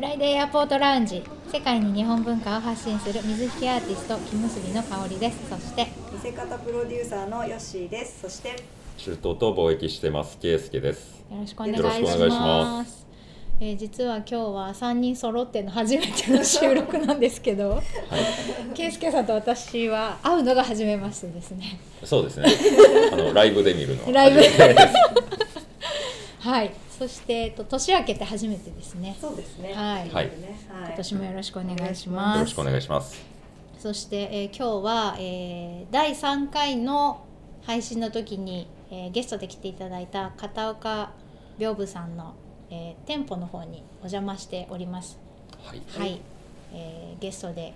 フライデーエアポートラウンジ世界に日本文化を発信する水引アーティスト木結びの香りです。そして見せ方プロデューサーのヨッシーです。そして中東と貿易してます。圭介です。よろしくお願いしまます。えー実は今日は3人揃っての初めての収録なんですけど圭介さんと私は会うのが初めましてですね。そうですね。あのライブで見るのはライブで初めてですはいそして、えっと、年明けて初めてですね。そうですね。はい。はい。今年もよろしくお願いしよます。ろしくお願いします。そして、えー今日は、えー第3回の配信の時に、えーゲストで来ていただいた片岡屏風さんの、えー店舗の方にお邪魔しております。はい。はい、えーゲストで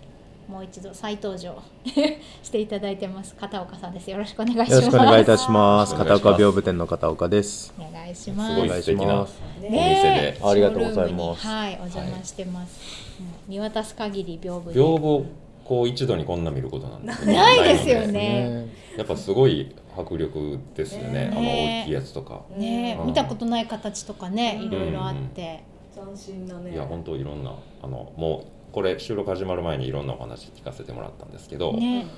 もう一度再登場 していただいてます片岡さんです。よろしくお願いします。よろしくお願いいたします。片岡屏風店の片岡です。お願いしすます。ごい素敵なお店ねでありがとうございますはい、お邪魔してます。もう見渡す限り屏風で。屏風をこう一度にこんな見ることなんてないですよね。やっぱすごい迫力ですよねねあの大きいやつとかね、うん見たことない形とかね、うんいろいろあって。斬新なねいや本当いろんなあのもうこれ収録始まる前にいろんなお話聞かせてもらったんですけど、ね、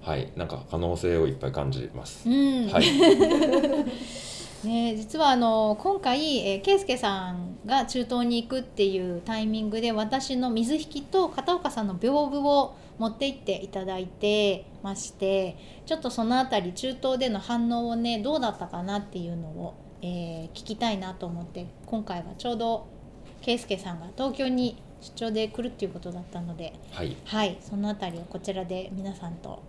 はいなんか可能性をいっぱい感じます、うん、はい。ね、実はあの今回、えー、圭介さんが中東に行くっていうタイミングで私の水引と片岡さんの屏風を持って行っていただいてましてちょっとそのあたり中東での反応をねどうだったかなっていうのを、えー聞きたいなと思って今回はちょうど圭介さんが東京に出張で来るっていうことだったのではい。はい。そのあたりをこちらで皆さんと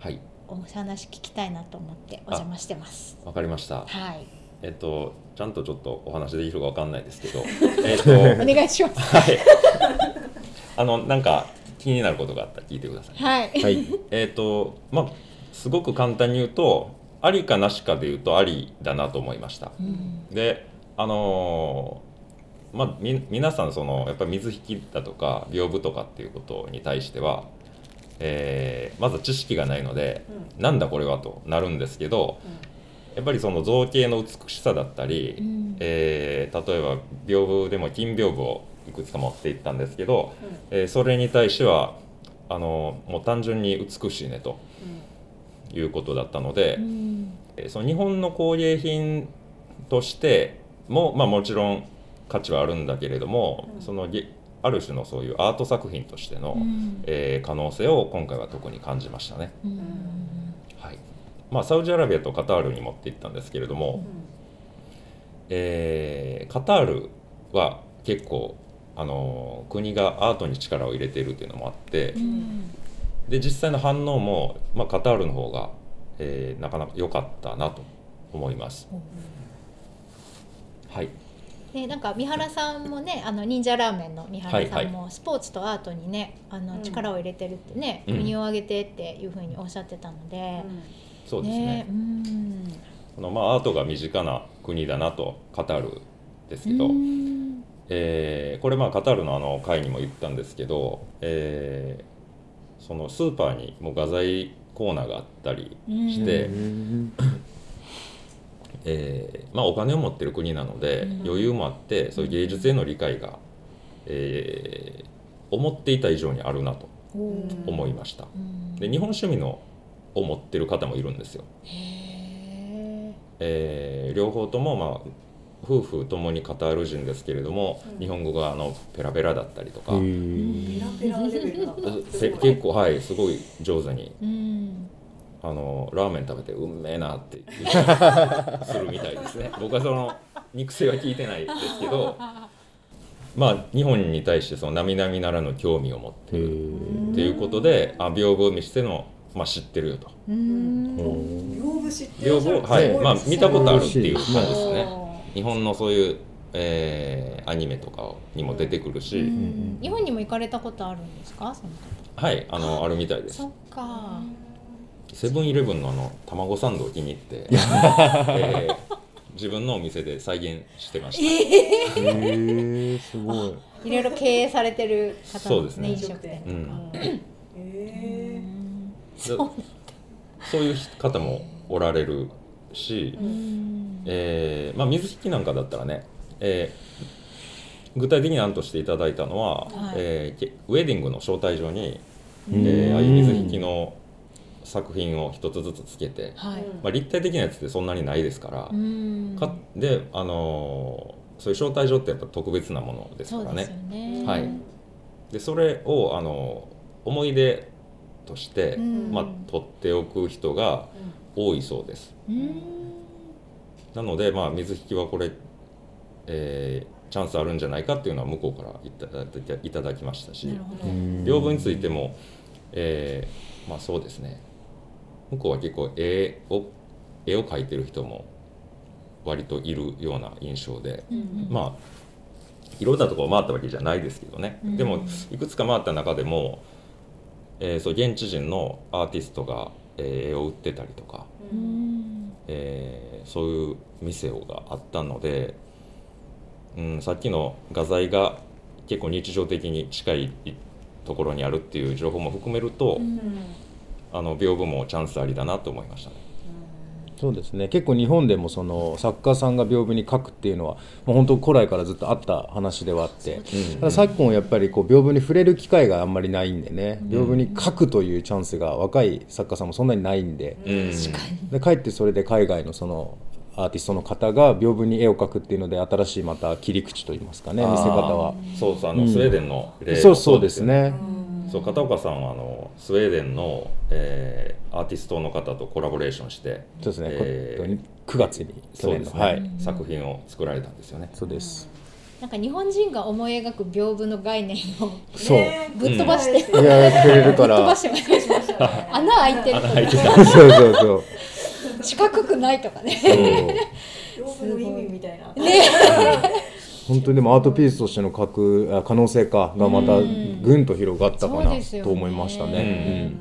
はい。お話聞きたいなと思ってお邪魔してます。わかりました。はい、えっとちゃんとちょっとお話できるかわかんないですけど えっとお願いします。はい。あのなんか気になることがあったら聞いてください。はい。はい。えっとまあすごく簡単に言うとありかなしかで言うとありだなと思いました。うん。であのーまあみ皆さんそのやっぱり水引だとか屏風とかっていうことに対しては、えーまず知識がないので、なんだこれはとなるんですけどやっぱりその造形の美しさだったり、うん。えー例えば屏風でも金屏風をいくつか持っていったんですけど、えーそれに対してはあのもう単純に美しいねということだったので、うん。えーその日本の工芸品としても、まあ、もちろん価値はあるんだけれども、うん。そのげある種のそういうアート作品としての、うん。えー可能性を今回は特に感じましたね。うん。はい。まあ、サウジアラビアとカタールに持って行ったんですけれども、えーカタールは結構あのー国がアートに力を入れているというのもあって、うん。で実際の反応も、まあ、カタールの方が、えーなかなか良かったなと思います。はい、でなんか三原さんもねあの忍者ラーメンの三原さはいんもスポーツとアートにねあのうん。力を入れてるってね、うん。国を挙げてっていうふうにおっしゃってたので、そうですね。うん。このまあアートが身近な国だなとカタールですけど、うん。えーこれまあカタールのあの会にも言ったんですけど、えーそのスーパーにもう画材コーナーがあったりして、うんえーまあ、お金を持ってる国なので、うん。余裕もあってそういう芸術への理解が、えー思っていた以上にあるなとうん思いました。うん。で日本趣味のを持ってる方もいるんですよ。へえー両方とも、まあ、夫婦ともにカタール人ですけれども、うん。日本語があのペラペラだったりとか、結構はいすごい上手にーうんあのラーメン食べてうんめえなって言ったりするみたいですね。僕はその肉声は聞いてないですけどまあ日本に対してその並々ならぬ興味を持ってへるー。っていうことであ屏風見しての、まあ、知ってるよと。うん。屏風知ってらっ屏風はい、ね。まあ見たことあるっていう感じですおねー日本のそういう、えーアニメとかにも出てくるし、うん日本にも行かれたことあるんですか？その方はい。あのあるみたいです。そっかセブンイレブンのあの卵サンドを気に入って、えー自分のお店で再現してました、へーすごい。いろいろ経営されてる方なんですね。飲そう食店うん。へえそうそういう方もおられるし、うん。えーまあ、水引なんかだったらね、えー具体的に案としていただいたのは、はい。えーけウェディングの招待状に、えうん。ーああいう水引の作品を一つずつつけて、はい。まあ、立体的なやつってそんなにないですから、うん。かで、あのーそういう招待状ってやっぱ特別なものですからね。ね。はい。でそれを、あのー思い出として、うん。まあ、取っておく人が多いそうです。うん。なので、まあ、水引はこれ、えーチャンスあるんじゃないかっていうのは向こうからいただいていただきましたし屏風についても、えーまあそうですね向こうは結構絵を絵を描いてる人も割といるような印象で、うんうん。まあいろんなところ回ったわけじゃないですけどね、うん。でもいくつか回った中でも、えーそう現地人のアーティストが、えー絵を売ってたりとか、ううんん。えーそういう店があったので、うん、さっきの画材が結構日常的に近いところにあるっていう情報も含めると、うんあの屏風もチャンスありだなと思いましたね。そうですね。結構日本でもその作家さんが屏風に書くっていうのはもう本当古来からずっとあった話ではあってうんただ昨今やっぱりこう屏風に触れる機会があんまりないんでね。屏風に書くというチャンスが若い作家さんもそんなにないんで。うん。でかえってそれで海外のそのアーティストの方が屏風に絵を描くっていうので新しいまた切り口といいますかね見せ方は。そうそうあの、うんスウェーデンの例もそうそうですよね。そう片岡さんはあのスウェーデンの、えーアーティストの方とコラボレーションしてそうですね、えー9月に去そうですね、年のはい。作品を作られたんですよね。そうです。なんか日本人が思い描く屏風の概念をそう。ぶっ飛ばして、いやくれるかぶっ飛ばら してますしたね穴開いてる。そうそうそう。四角くないとかね。そう。屏風の意味みたいな本当にでもアートピースとしての描くあ可能性かがまたうん。ぐんと広がったかなと思いましたね。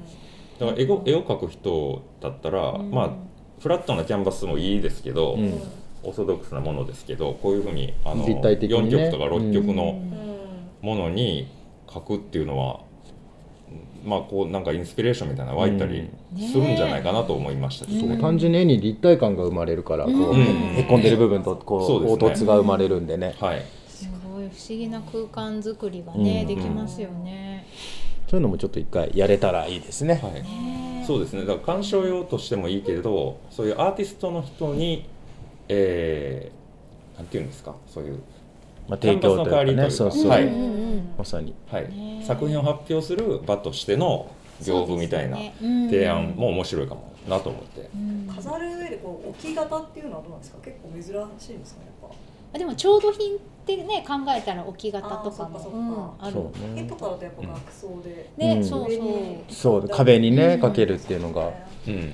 だから絵を絵を描く人だったら、うん。まあフラットなキャンバスもいいですけど、うん。オーソドックスなものですけどこういうふうにあの立体的にね。4曲とか6曲のうん。ものに描くっていうのは、まあこうなんかインスピレーションみたいなの湧いたりうん。するんじゃないかなと思いました。ね。単純に絵に立体感が生まれるからこう、うんへっこんでる部分とこそう凹凸が生まれるんでね。はい、すごい不思議な空間作りがね、うん。できますよね。そういうのもちょっと一回やれたらいいですね。はい。ねそうですね。だから鑑賞用としてもいいけれどそういうアーティストの人に、えー、なんていうんですか？そういう、まあ、提供というかキャンパスの代わりというか。ねそうそう、はい。まさに。はい。ね。作品を発表する場としての屏風みたいな提案も面白いかもなと思って。うん。飾る上でこう置き型っていうのはどうなんですか？結構珍しいんですかねやっあでも調度品ってね考えたら置き型とかも。ある。絵ね。とかだとやっぱ額装で、ね、うん。そうそう。そう壁にねうんかけるっていうのが。うん。うん。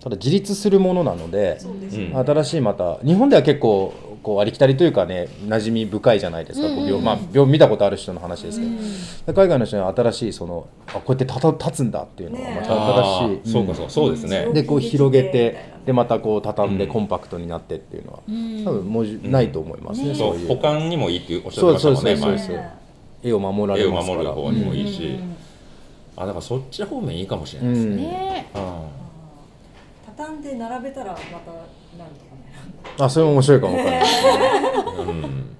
ただ自立するものなので新しいまた日本では結構こうありきたりというかね馴染み深いじゃないですか、こううんうん。病まあ、病見たことある人の話ですけど、うん。海外の人には新しいそのあこうやって立た立つんだっていうのがまねた新しい、そうかそうかそうですね。でこう広げてでまたたこう畳んでうん。コンパクトになってっていうのは、うん。多分もうじないと思いますね、ねそういう。保管にもいいっておっしゃってましたもんねそうそう前そう。絵を守られ絵をますから。守る方にもいいし、うん。あだからそっち方面いいかもしれないですね。畳んで並べたらまたなんあそれも面白いかもわかんない。ですねーうん。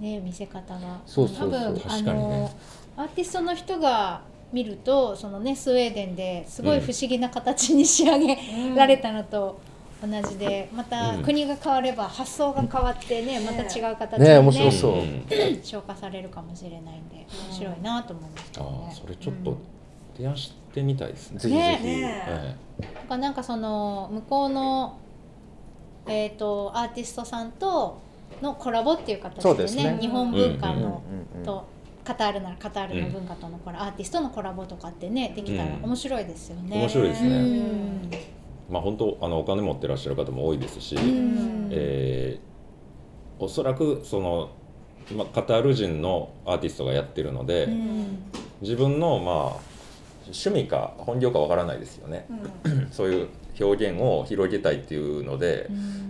ね見せ方が。そうそうそう。多分確かにね。あのアーティストの人が見るとそのねスウェーデンですごい不思議な形に仕上げられたのと同じでまたうん国が変われば発想が変わってねまた違う形ねで面白そう。うん消化されるかもしれないんで面白いなと思いますけどあねーそれちょっと提案してみたいですね。ぜひぜひ、ね。えだからなんかその向こうの、えー、とアーティストさんとのコラボっていう形でねね。日本文化うんうんの、うんうん。とカタールならカタールの文化とのコラ、アーティストのコラボとかってねできたらうん面白いですよね。面白いですね。うん。まあ本当あのお金持ってらっしゃる方も多いですし、うん。えーおそらくその、まあ、カタール人のアーティストがやってるので、うん。自分のまあ趣味か本業かわからないですよね。そういう表現を広げたいっていうので、うん。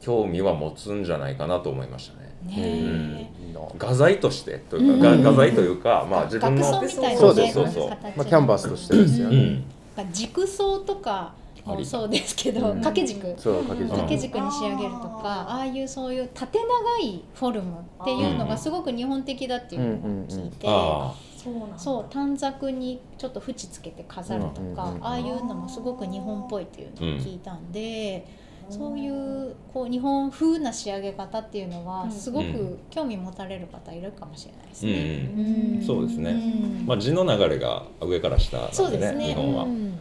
興味は持つんじゃないかなと思いましたね。ねうん。画材としてというか、うん。が画材というか、まあ自分の額装みたいなね。そうですそうそう。形まあ、キャンバスとしてですよね、うん。なん。か軸装とかもそうですけど、うん。掛け軸。そう掛け軸。掛け軸に仕上げるとか、ああいうそういう縦長いフォルムっていうのがすごく日本的だっていうのを聞いて、あそうなんだ。そう短冊にちょっと縁つけて飾るとか、ああいうのもすごく日本っぽいっていうのを聞いたんで、そういうこう日本風な仕上げ方っていうのはうん。すごうん。く興味持たれる方いるかもしれないですうん。うね。ん。そうですね。うん。まあ字の流れが上から下なんそうでね。ね。日本は。うん。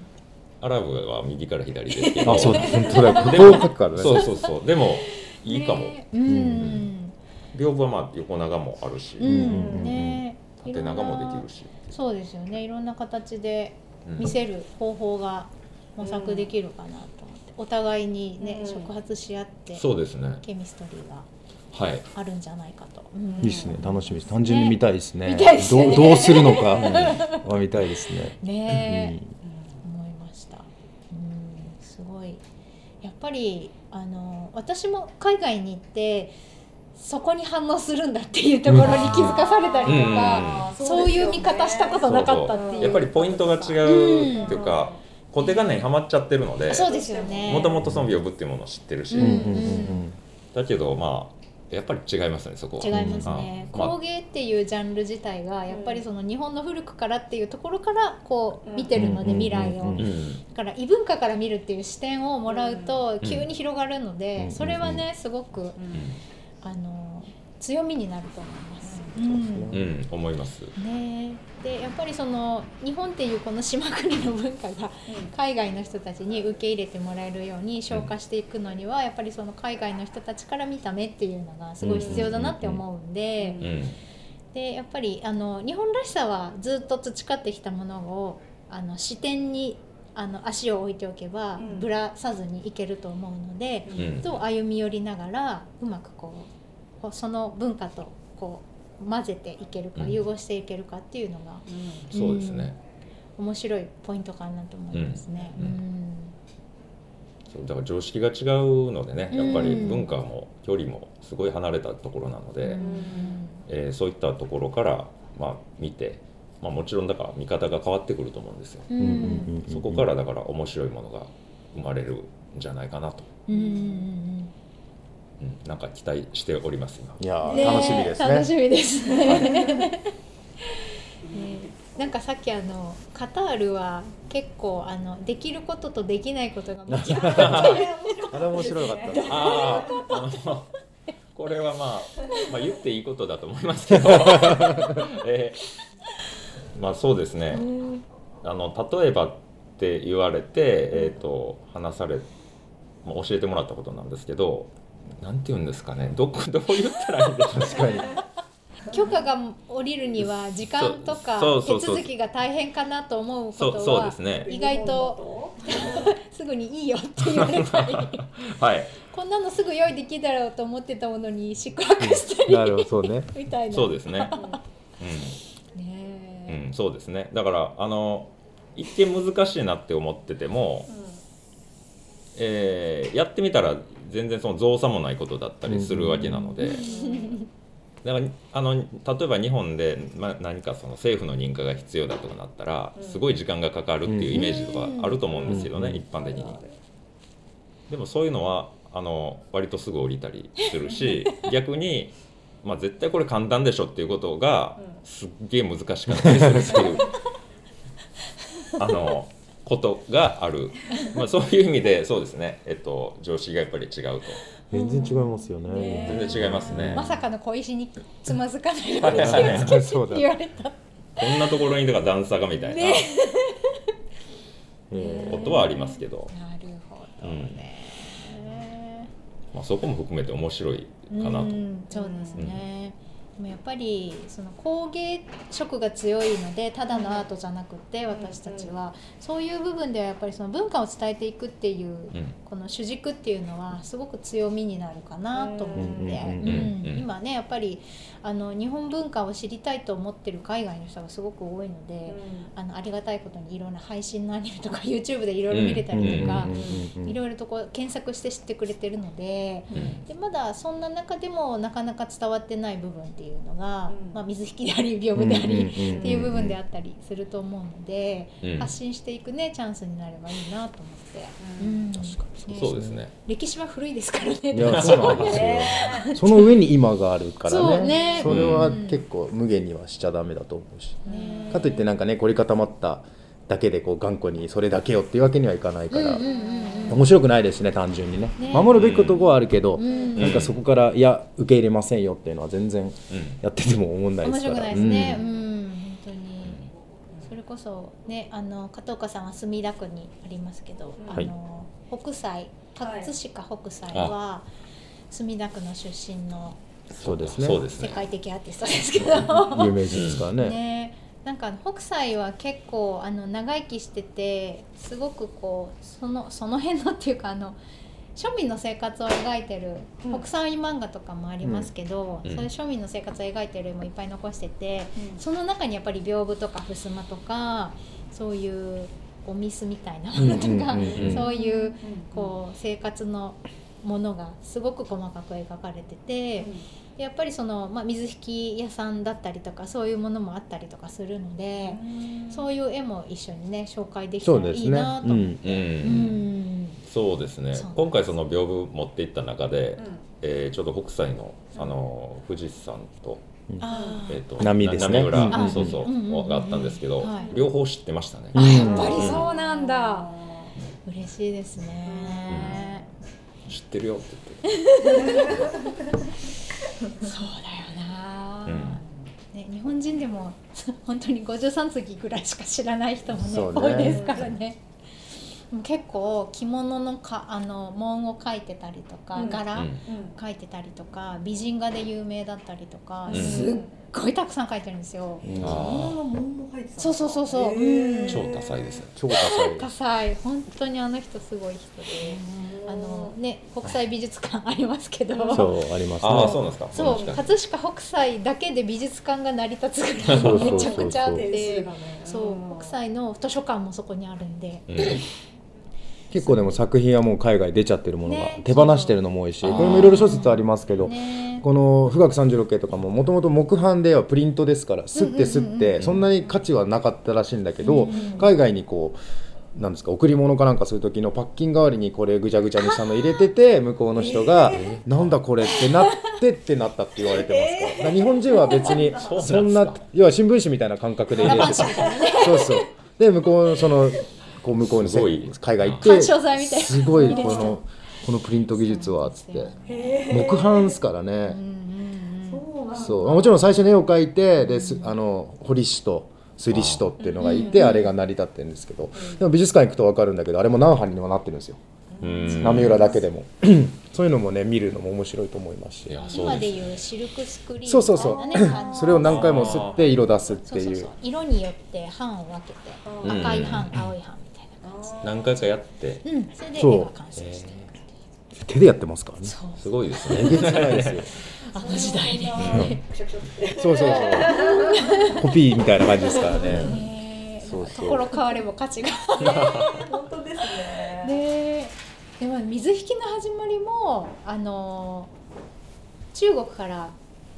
アラブは右から左ですけど。あそうだ。本当だ。こでもう書くからね。そうそうそう。でもいいかも。ね。うん。屏風はまあ横長もあるし。うんうん。ね。縦長もできるし。そうですよね。いろんな形でうん。見せる方法が模索できるかなと思って、お互いにね、うん。触発し合ってそうですね。ケミストリーがはい。あるんじゃないかと。いいですね。楽しみです。単純に見たいですね。見たいですね。どうどうするのかは見たいですね。ね。え、うん。思いました。うん、すごい。やっぱりあの私も海外に行ってそこに反応するんだっていうところに気づかされたりとうん。か、あーそういう見方したことなかったっていう。そうそう。やっぱりポイントが違うっていうか固定観念にはまっちゃってるのでそうですよね。もともとその屏風っていうものを知ってるし、うんうんうんうん。だけどまあやっぱり違いますねそこは。違いますね、うん。まあ工芸っていうジャンル自体がやっぱりその日本の古くからっていうところからこう見てるので、うん未来を、うん。だうんから異文化から見るっていう視点をもらうとん。急に広がるので、うん。それはねすごくうんあの強みになると思います。うん。うんうん、思います。ね。でやっぱりその日本っていうこの島国の文化が海外の人たちに受け入れてもらえるように消化していくのにはやっぱりその海外の人たちから見た目っていうのがすごい必要だなって思うんで。うんうん。でやっぱりあの日本らしさはずっと培ってきたものをあの視点にあの足を置いておけば、うん。ぶらさずにいけると思うので、うん。と歩み寄りながらうまくこうその文化とこう混ぜていけるか、うん。融合していけるかっていうのがそうですね、面白いポイントかなと思いますね。うん。だから常識が違うのでねやっぱりうん文化も距離もすごい離れたところなので、うん。えーそういったところから、まあ、見て、まあ、もちろんだから見方が変わってくると思うんですよ、そこからだから面白いものが生まれるんじゃないかなと、うんうんうん、なんか期待しております今。いや楽しみですね。楽しみです。ね。ねなんかさっきあのカタールは結構あのできることとできないことが間違って。あれ面白かった。これはまあ、まあ、言っていいことだと思いますけど、えーまあそうですね。あの例えばって言われて、えー、と話され、まあ、教えてもらったことなんですけどなんて言うんですかね。どこどう言ったらいいんでしょう確かに 許可が下りるには時間とか手続きが大変かなと思うことそうそうではすね。意外と すぐにいいよって言われたり はい。こんなのすぐ用意できるだろうと思ってたものに宿泊したりなるほどそうね。みたいな。そうですねそうですね。だからあの一見難しいなって思ってても、えーやってみたら全然その造作もないことだったりするわけなので、だからあの例えば日本で、まあ、何かその政府の認可が必要だとかなったらうん。すごい時間がかかるっていうイメージとかあると思うんですけどね、うん。一般的に。でもそういうのはあの割とすぐ降りたりするし 逆に、まあ、絶対これ簡単でしょっていうことがうん。すっげえ難しかったりするっていう。あのことがある、まあ、そういう意味でそうですね、えっと、常識がやっぱり違うと。全然違いますよね。ね全然違いますね。まさかの小石につまずかないように気をつけてそうだって言われた。こんなところにだから段差がみたいな。ねえ。ーことはありますけど、なるほどね。まあ、そこも含めて面白いかなと。うんそうですね。でもやっぱりその工芸色が強いのでただのアートじゃなくて私たちは。そういう部分ではやっぱりその文化を伝えていくっていううん。この主軸っていうのはすごく強みになるかなと思うんで、うん今ねやっぱりあの日本文化を知りたいと思ってる海外の人がすごく多いので、あのありがたいことにいろんな配信のアニメとか YouTube でいろいろ見れたりとかいろいろとこう検索して知ってくれてるので。うんでまだそん。な中でもなかなか伝わってない部分ってっていうのが、うん。まあ、水引きであり屏風であり、っていう部分であったりすると思うので、うん。発信していくねチャンスになればいいなと思って、うん。確かに。そうですね。歴史は古いですからね。いや そうなんですよ。ね その上に今があるからね。ね。それはうん結構無限にはしちゃダメだと思うし、ねかといってなんかね凝り固まっただけでこう頑固にそれだけよっていうわけにはいかないから、うんうんうんうん面白くないですしね単純にね。ね。守るべきことはあるけど、うん。なんかそこからいや受け入れませんよっていうのは全然うん。やってても思んないですから。面白くないですね、ううんん本当に。それこそねあの片岡さんは墨田区にありますけど、はい。あの北斎はい葛飾北斎は墨田区の出身のそうですね。世そうですね。界的アーティストですけど、有名人ですからね。ねなんか北斎は結構あの長生きしててすごくこうそのその辺のっていうかあの庶民の生活を描いてるうん。北斎漫画とかもありますけど、うん。そういう庶民の生活を描いてる絵もいっぱい残してて、うん。その中にやっぱり屏風とか襖とかそういうお水みたいなものとか、うんうんうんうん。そういうこう生活のものがすごく細かく描かれてて。やっぱりその、まあ、水引き屋さんだったりとかそういうものもあったりとかするので、そういう絵も一緒にね紹介できたらいいそうですね。うん。なと思って。うん。うん。そうですね。今回その屏風持っていった中で、うん。えーちょうど北斎のあの富士山と,、あー。えー、と波ですね。波裏、うんうんそうそう、うんうんうんがあったんですけど、はい。両方知ってましたね、うんやっぱりそうなんだ。嬉しいですね、知ってるよって言って そうだよな、うん。ね、日本人でも 本当に53次ぐらいしか知らない人もねね。多いですからね。もう結構着物のかあの紋を描いてたりとか、うん。柄、うん。描いてたりとか美人画で有名だったりとか、うん。すっごいたくさん描いてるんですよ。うんあ女の門も入ってたそうそうそう。そう超多彩ですね超多彩。多彩。本当にあの人すごい人で。あのね国際美術館ありますけど。そうありますね。ああそうなんですか。そう葛飾北斎だけで美術館が成り立つぐらい めちゃくちゃあって。そう北斎の図書館もそこにあるんで。うん結構でも作品はもう海外出ちゃってるものがね。手放してるのも多いしこれもいろいろ諸説ありますけどね。この「富岳36系」とかももともと木版ではプリントですからすってすってそんなに価値はなかったらしいんだけど海外にこうなんですか贈り物かなんかする時のパッキン代わりにこれぐちゃぐちゃにしたの入れてて向こうの人が「なんだこれ」ってなってってなったって言われてます。からだから日本人は別にそんな 要は新聞紙みたいな感覚で入れてた。そうそう。で向こうのそのこう向こうにすごい。海外行ってすごいこのこのプリント技術はっつって。木版ですからね。そう。もちろん最初に絵を描いてですあの彫師と摺師とっていうのがいてあれが成り立ってるんですけど。でも美術館行くと分かるんだけどあれも何版にもなってるんですよ。うん。波裏だけでも。そういうのもね見るのも面白いと思いますし。今でいうシルクスクリーンそうそうそう。それを何回も吸って色出すっていう。そうそうそう。色によって版を分けて。うん。赤い版青い版。みたいな感何回かやって、じうん。それで絵が完成して手でやってますからね。すごいですえね あの時代に。そう。そうそうコピーみたいな感じですからね。ねそうそう。ところ変われば価値が。本当ですね。ででも水引きの始まりもあの中国から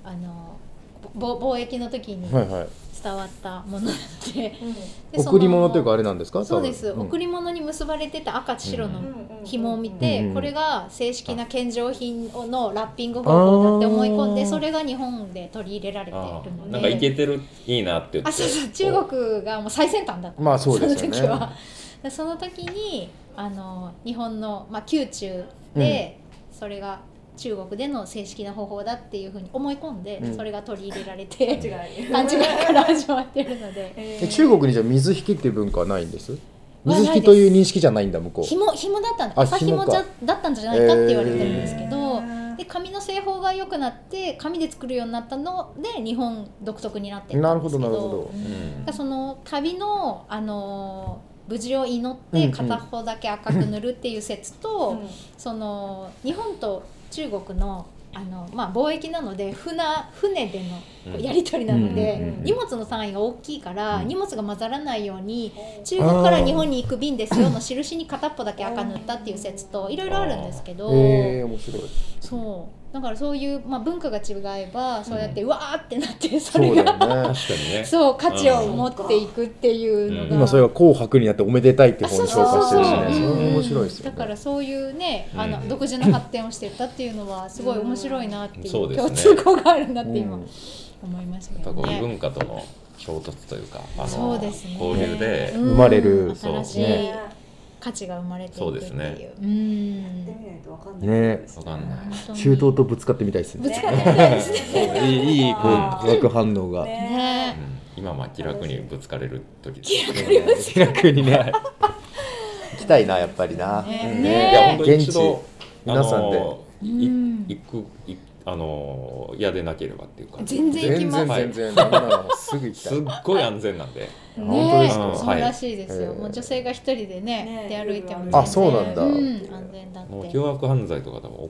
あのぼ貿易の時に伝わったものなので。うん。で贈り物というかあれなんですか？そうです、多分贈り物に結ばれてた赤白のうん紐を見て、うんうんこれが正式な献上品のラッピング方法だって思い込んでそれが日本で取り入れられているあので。ー。なんかいけてるいいなって言って。あそうそう。中国がもう最先端だった。まあそうですよね。その時は。でその時にあの日本の、まあ、宮中で、それが中国での正式な方法だっていうふうに思い込んで、うん。それが取り入れられて勘違い。から始まってるので。ええ中国にじゃあ水引きっていう文化はないんです？は水引きという認識じゃないんだ向こう。紐紐だったんあ麻紐紐か。じゃだったんじゃないかって言われてるんですけど、へー。で紙の製法が良くなって紙で作るようになったので日本独特になってなるほんですけどどなるほど。うん。その旅の、あの無事を祈っうんうん。て片方だけ赤く塗るっていう説と、うん。その日本と中国のあの、まあ、貿易なので船船でのやり取りなので、荷物の単位が大きいから、うん。荷物が混ざらないように中国から日本に行く便ですよの印に片っぽだけ赤塗ったっていう説といろいろあるんですけど、ええ面白い。そうだからそういう、まあ、文化が違えばそうやって、うわーってなって そそうれがね確かにね。そう価値を持っていくっていうのが、今それが紅白になっておめでたいってあ本にそうそうそう紹介してるしね。うんそれも面白いですよね。だからそういうねあの、うん独自の発展をしていったっていうのはすごい面白いなっていう,、共通項があるなって今うん。思いましたけどね。文化との衝突というかあのね。交流で、うん。生まれる新しいね価値が生まれていくっていう。そうですね。うん。やってみないとわかんない。ね。わかんない。中東とぶつかってみたいですね。ぶつかってみたいですね。いいいいこう化学反応が。ね。今まあ気楽にぶつかれる時です気楽にね。行きたいなやっぱりな。ね。いや本当に現地一度皆さんで。行くいあの嫌でなければっていうか。全然行き全ます。はい然全然。すぐ行すっいごい安全なんで。本当ですか？ねそうらしいですよ、はい。もう女性が一人でねね出歩いても全あ然そうなんだ。うん、安全だって。もう凶悪犯罪とか多分起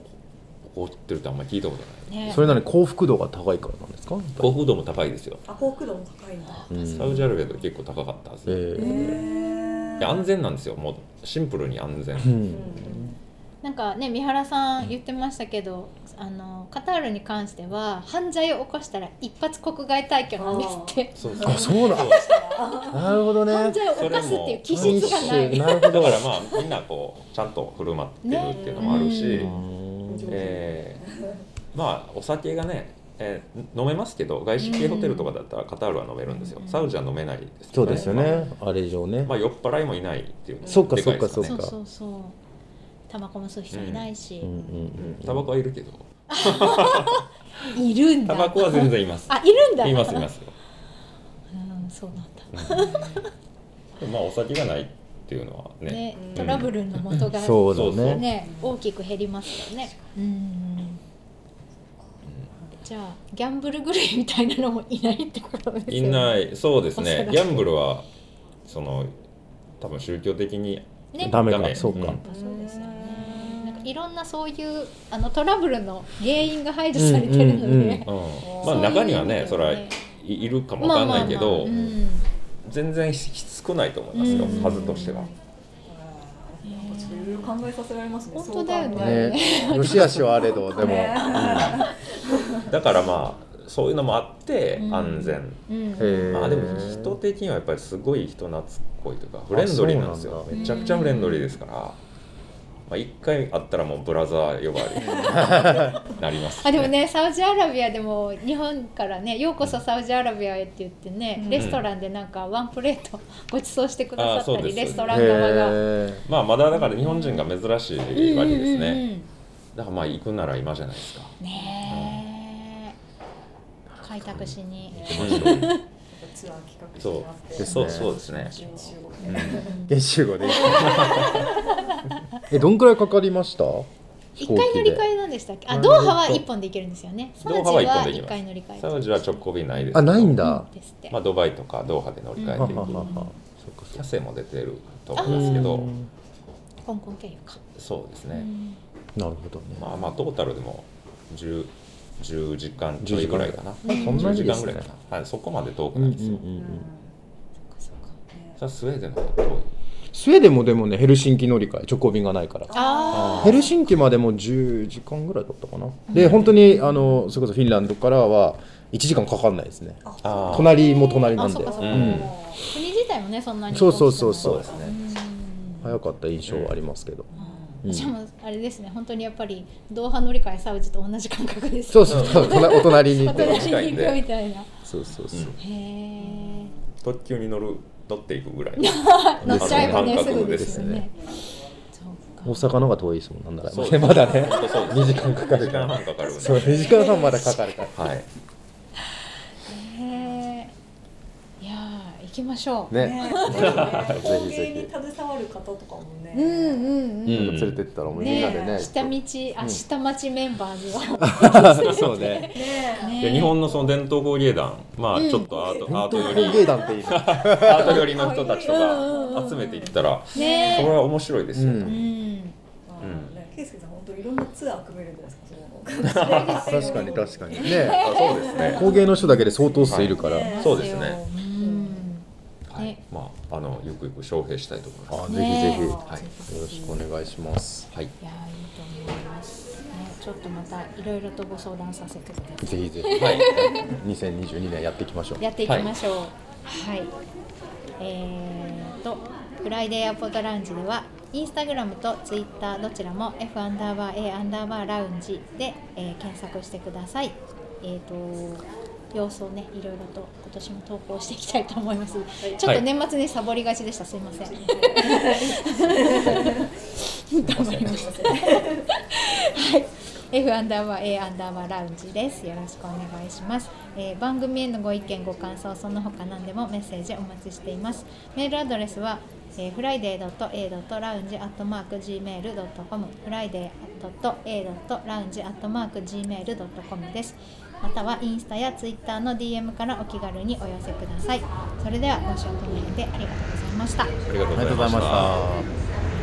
こってるってあんまり聞いたことない。ね。それなりに幸福度が高いからなんですか？幸福度も高いですよ。あ幸福度も高いんだ。うん。サウジアラビアで結構高かったはず、え。いーへや安全なんですよ。もうシンプルに安全、うん。なんかね三原さん言ってましたけどあのカタールに関しては犯罪を起こしたら一発国外退去なんですって。そうそう。あそうなんなるほどね。犯罪を犯すっていう気民質がない。主なるほどだからまあみんなこうちゃんと振る舞ってるっていうのもあるし、ねうん。えーまあお酒がね、えー飲めますけど外資系ホテルとかだったらカタールは飲めるんですよ、うん。サウジは飲めないですけどそうですよね。あれ以上ねまあ、まあ酔っ払いもいないっていうのがそっかでいですそっか。そうそうそうタバコも吸う人いないし、うんうんうんタバコはいるけど。いるんだ。タバコは全然います。あいるんだ。いますいます。よ、うんそうなんだ。まあお酒がないっていうのはね。トラブルの元がそうだね。ね大きく減りますよね。うん。じゃあギャンブル狂いみたいなのもいないってことですよね。いない。そうですね。ギャンブルはその多分宗教的にね。ダメダメ。かそうか。うんそうですよねなんかいろんなそういうあのトラブルの原因が排除されてるので、うんうんうんうん。まあ中にはねそれはいいるかもわかんないけど、うん全然少ないと思いますよ、うん。数としては。考えさせられますね本当だよね。ね。よしあしはあれどでも。ね。だからまあそういうのもあってうん。安全、うん。まあでも人的にはやっぱりすごい人懐っこいというかフレンドリーなんですよ。めちゃくちゃフレンドリーですから、まあ、一回会ったらもうブラザー呼ばわり。に なりますし、あでもねサウジアラビアでも日本からね「ようこそサウジアラビアへ」って言ってね、うん。レストランでなんかワンプレート ご馳走してくださったりあそうです。レストラン側が。へまあまだだから日本人が珍しいわけですね、うんうんうん。だからまあ行くなら今じゃないですか、ねえ。開拓しに。うんツアー企画してそう。もらって。ですそうそうですね、現地集合で えどんくらいかかりました？一回乗り換えなんでしたっけ？あうんドーハは一本で行けるんですよね。サウジドーハは一回乗り換えサウジは直行便ないですあないんだ。まあ、ドバイとかドーハで乗り換えていく、キャセも出てるとあ思うんですけど。うん。香港経由かそうですね、うん。なるほどねまあまあトータルでも 10, 10時間ちょいぐらいかな。10そんな10にですね。時間ぐらいかな、はい、そこまで遠くうんうんないですよ、うんうんそスウェーデンの方が遠い。スウェーデンもでもねヘルシンキ乗り換え直行便がないから。あヘルシンキまでも10時間ぐらいだったかな、で本当にあのそれこそフィンランドからは1時間かかんないですね。ああー。隣も隣なんで。うん。国自体もねそんなにそうそうそうそう。そうですね。早かった印象はありますけど、うんじゃあもうあれですね本当にやっぱりドーハ乗り換えサウジと同じ感覚です。そうそうそうお隣にいおて隣に行くみたいな。そうそうそう、うんへえ特急に乗る乗っていくぐらい 乗っちゃえばね感覚すぐですよね。大そうか。阪の方が遠いですもんなんならそう まだね。本当そうです2時間かか2時間るから。半かかるんでそう2時間半まだかかるから。はいへえいやー行きましょう。ね。ね。ぜひぜひ。に携わる方とかもね、うんうんうん。うん。連れてったらもうみんなでね。下道あ下町メンバーズを そうね。ね。日本のその伝統工芸団まあうん。ちょっとアート,、アート寄工り芸団っていいね アート寄りの人たちとか集めていったらそねれは面白いですよ、うん。うん。圭介さん本当いろんなツアー組めるんですかその確かに確かに。ね。あそうですね。工芸の人だけで相当数いるから、はい。そうですね。うんはい。ね。まああのゆくゆく招聘したいと思います。あぜひぜひ、はい。ろしくお願いします。はい。いやいいと思います、ね、ちょっとまたいろいろとご相談させてください。ぜひぜひ。はい。2022年やっていきましょう。やっていきましょう。はい、えー、とフライデーアポートラウンジではインスタグラムとツイッターどちらも F アンダーバー A アンダーバーラウンジで、えー検索してください。えー、と様子をねいろいろと今年も投稿していきたいと思います、ちょっと年末にサボりがちでしたすいません 頑張りますはい。F アンダーバー A アンダーバーラウンジです。よろしくお願いします。えー番組へのご意見ご感想その他何でもメッセージお待ちしています。メールアドレスは、えー、friday.a.lounge.gmail.com friday.a.lounge.gmail.com です。またはインスタやツイッターの DM からお気軽にお寄せください。それではご視聴この辺でありがとうございました。ありがとうございました